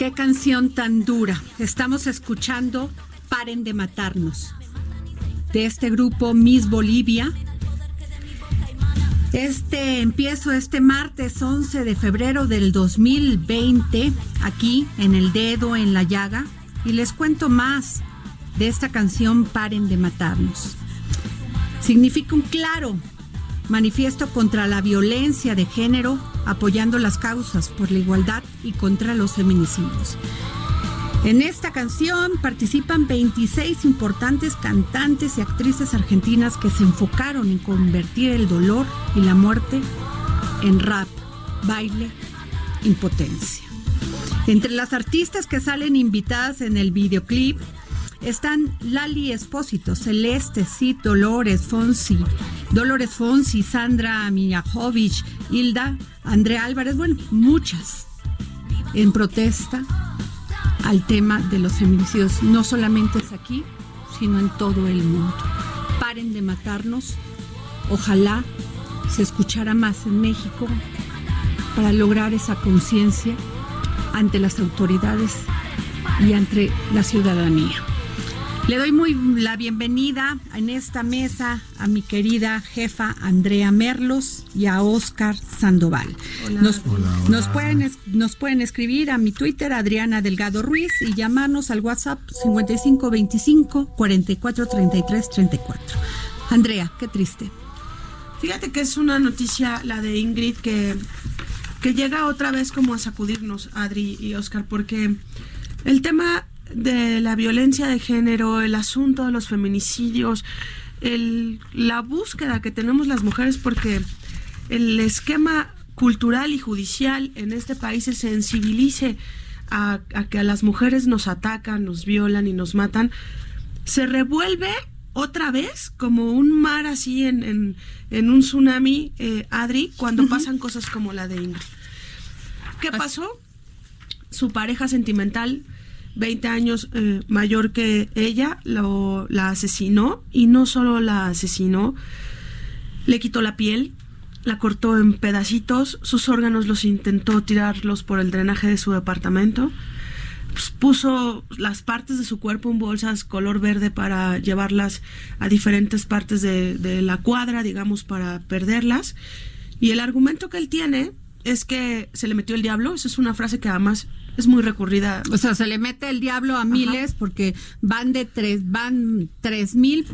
Qué canción tan dura. Estamos escuchando Paren de matarnos. De este grupo Miss Bolivia. Este empiezo este martes 11 de febrero del 2020 aquí en el dedo en la llaga y les cuento más de esta canción Paren de matarnos. Significa un claro manifiesto contra la violencia de género, apoyando las causas por la igualdad y contra los feminicidios. En esta canción participan 26 importantes cantantes y actrices argentinas que se enfocaron en convertir el dolor y la muerte en rap, baile, impotencia. Entre las artistas que salen invitadas en el videoclip están Lali Espósito, Celeste, Cid, Dolores Fonsi, Dolores Fonsi, Sandra Mijajovic, Hilda, Andrea Álvarez, bueno, muchas, en protesta al tema de los feminicidios, no solamente es aquí, sino en todo el mundo. Paren de matarnos, ojalá se escuchara más en México para lograr esa conciencia ante las autoridades y ante la ciudadanía. Le doy muy la bienvenida en esta mesa a mi querida jefa Andrea Merlos y a Oscar Sandoval. Nos, nos pueden, es- nos pueden escribir a mi Twitter Adriana Delgado Ruiz y llamarnos al WhatsApp 5525 44 33 34. Andrea, qué triste. Fíjate que es una noticia la de Ingrid que, que llega otra vez como a sacudirnos, Adri y Oscar, porque el tema de la violencia de género, el asunto de los feminicidios, el, la búsqueda que tenemos las mujeres, porque el esquema cultural y judicial en este país se sensibilice a, a que a las mujeres nos atacan, nos violan y nos matan, se revuelve otra vez como un mar así en, en, en un tsunami, eh, Adri, cuando pasan cosas como la de Ingrid. ¿Qué pasó? Su pareja sentimental, 20 años eh, mayor que ella, lo, la asesinó y no solo la asesinó, le quitó la piel, la cortó en pedacitos, sus órganos los intentó tirarlos por el drenaje de su departamento, pues, puso las partes de su cuerpo en bolsas color verde para llevarlas a diferentes partes de, de la cuadra, digamos, para perderlas. Y el argumento que él tiene es que se le metió el diablo, esa es una frase que además es muy recurrida. O sea, se le mete el diablo a miles porque van de tres, van tres mil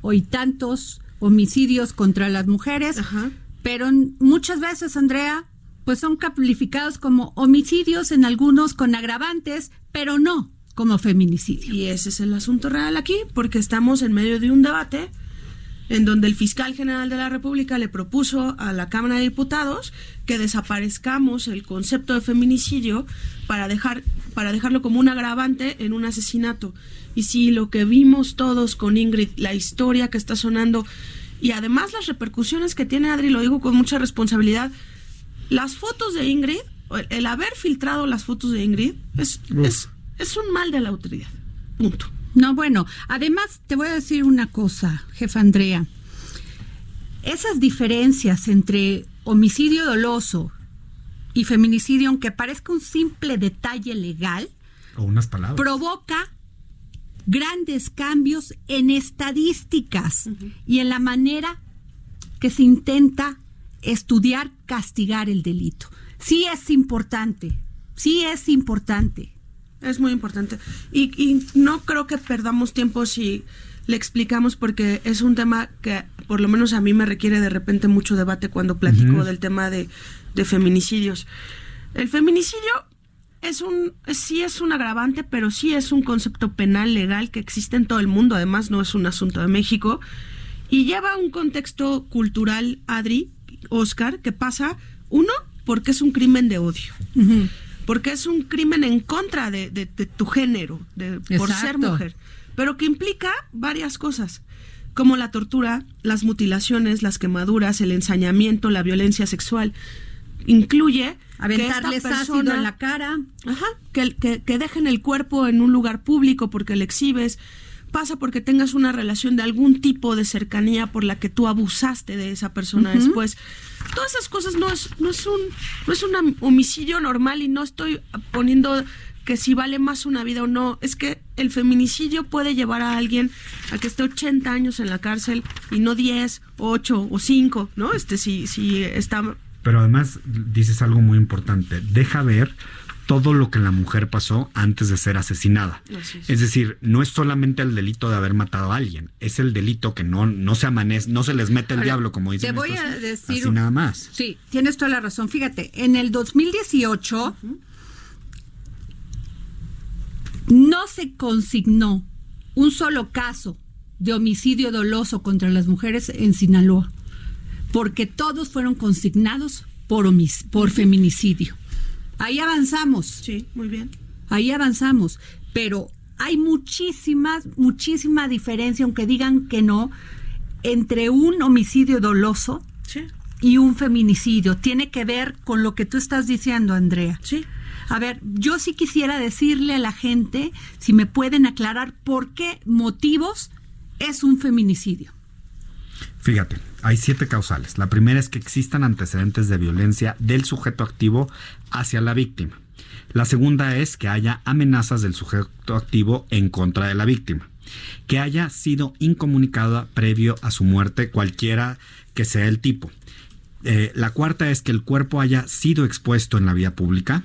o y tantos homicidios contra las mujeres, Ajá. pero muchas veces, Andrea, pues son calificados como homicidios en algunos con agravantes, pero no como feminicidio. Y ese es el asunto real aquí, porque estamos en medio de un debate en donde el fiscal general de la República le propuso a la Cámara de Diputados que desaparezcamos el concepto de feminicidio para dejar para dejarlo como un agravante en un asesinato. Y si lo que vimos todos con Ingrid, la historia que está sonando y además las repercusiones que tiene Adri, lo digo con mucha responsabilidad, las fotos de Ingrid, el- haber filtrado las fotos de Ingrid es, es, es un mal de la autoridad. Punto. No, bueno, además te voy a decir una cosa, jefa Andrea. Esas diferencias entre homicidio doloso y feminicidio, aunque parezca un simple detalle legal, O unas palabras. provoca grandes cambios en estadísticas y en la manera que se intenta estudiar, castigar el delito. Sí es importante, sí es importante. Es muy importante. Y, y no creo que perdamos tiempo si le explicamos porque es un tema que por lo menos a mí me requiere de repente mucho debate cuando platico del tema de, de feminicidios. El feminicidio es un, sí es un agravante, pero sí es un concepto penal legal que existe en todo el mundo. Además, no es un asunto de México. Y lleva un contexto cultural, Adri, Oscar, que pasa, uno, porque es un crimen de odio. Porque es un crimen en contra de, de- de tu género, de, por ser mujer. Pero que implica varias cosas, como la tortura, las mutilaciones, las quemaduras, el ensañamiento, la violencia sexual. Incluye Aventarles ácido persona- en la cara. Ajá, que, que, que dejen el cuerpo en un lugar público porque le exhibes. Pasa porque tengas una relación de algún tipo de cercanía por la que tú abusaste de esa persona después. Todas esas cosas no es, no es un, no es un homicidio normal y no estoy poniendo que si vale más una vida o no. Es que el feminicidio puede llevar a alguien a que esté 80 años en la cárcel y no 10, 8 o 5, ¿no? Este, si, si está Pero además dices algo muy importante. Deja ver todo lo que la mujer pasó antes de ser asesinada. Es. Es decir, no es solamente el delito de haber matado a alguien, es el delito que no, no se amanece, no se les mete el Ahora, diablo, como dicen te voy estos, a decir así nada más. Sí, tienes toda la razón. Fíjate, en el 2018 no se consignó un solo caso de homicidio doloso contra las mujeres en Sinaloa, porque todos fueron consignados por, por feminicidio. Ahí avanzamos. Sí, muy bien. Ahí avanzamos, pero hay muchísimas, muchísima diferencia, aunque digan que no, entre un homicidio doloso Sí, y un feminicidio. Tiene que ver con lo que tú estás diciendo, Andrea. sí. A ver, yo sí quisiera decirle a la gente si me pueden aclarar por qué motivos es un feminicidio. Fíjate, hay siete causales. La primera es que existan antecedentes de violencia del sujeto activo hacia la víctima. La segunda es que haya amenazas del sujeto activo en contra de la víctima. Que haya sido incomunicada previo a su muerte, cualquiera que sea el tipo. Eh, la cuarta es que el cuerpo haya sido expuesto en la vía pública.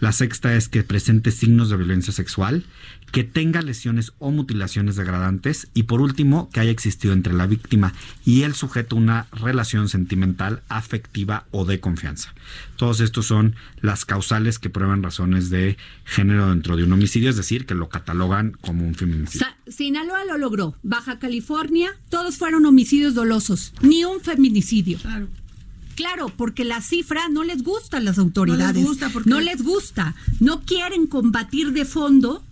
La sexta es que presente signos de violencia sexual, que tenga lesiones o mutilaciones degradantes y por último que haya existido entre la víctima y el sujeto una relación sentimental, afectiva o de confianza. Todos estos son las causales que prueban razones de género dentro de un homicidio, es decir, que lo catalogan como un feminicidio. Sa- Sinaloa lo logró. Baja California, todos fueron homicidios dolosos, ni un feminicidio. Claro. Claro, porque la cifra no les gusta a las autoridades. No les gusta porque- No les gusta. No quieren combatir de fondo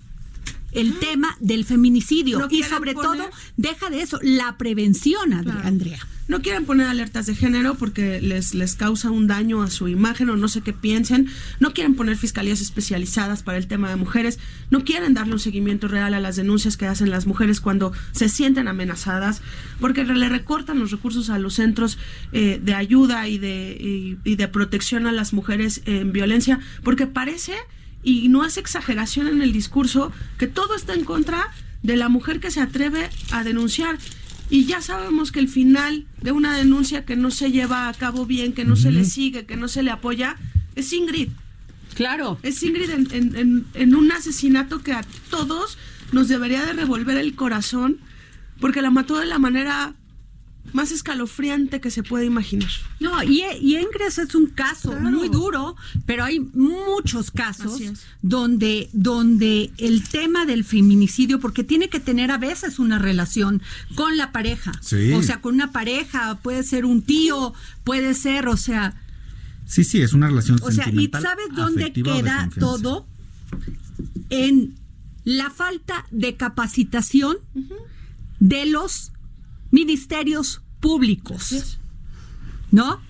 el tema del feminicidio. No y sobre poner- todo, deja de eso, la prevención, Claro. Andrea. No quieren poner alertas de género porque les, les causa un daño a su imagen o no sé qué piensen. No quieren poner fiscalías especializadas para el tema de mujeres. No quieren darle un seguimiento real a las denuncias que hacen las mujeres cuando se sienten amenazadas. Porque le recortan los recursos a los centros eh, de ayuda y de, y, y de protección a las mujeres en violencia. Porque parece, y no es exageración en el discurso, que todo está en contra de la mujer que se atreve a denunciar. Y ya sabemos que el final de una denuncia que no se lleva a cabo bien, que no se le sigue, que no se le apoya, es Ingrid. Claro. Es Ingrid en, en- en- en un asesinato que a todos nos debería de revolver el corazón porque la mató de la manera más escalofriante que se puede imaginar. No, y, y Ingres es un caso Claro. muy duro, pero hay muchos casos donde, donde el tema del feminicidio, porque tiene que tener a veces una relación con la pareja. Sí. O sea, con una pareja, puede ser un tío, puede ser, o sea, Sí, sí, es una relación o sea, ¿y sabes dónde queda todo? En la falta de capacitación de los ministerios públicos. ¿no?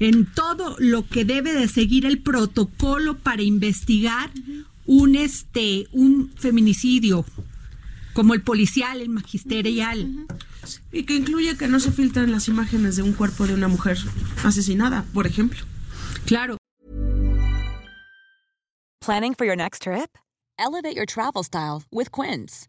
En todo lo que debe de seguir el protocolo para investigar un este un feminicidio como el policial, el magisterial. Y que incluye que no se filtren las imágenes de un cuerpo de una mujer asesinada, por ejemplo. Claro. Planning for your next trip? Elevate your travel style with Quince.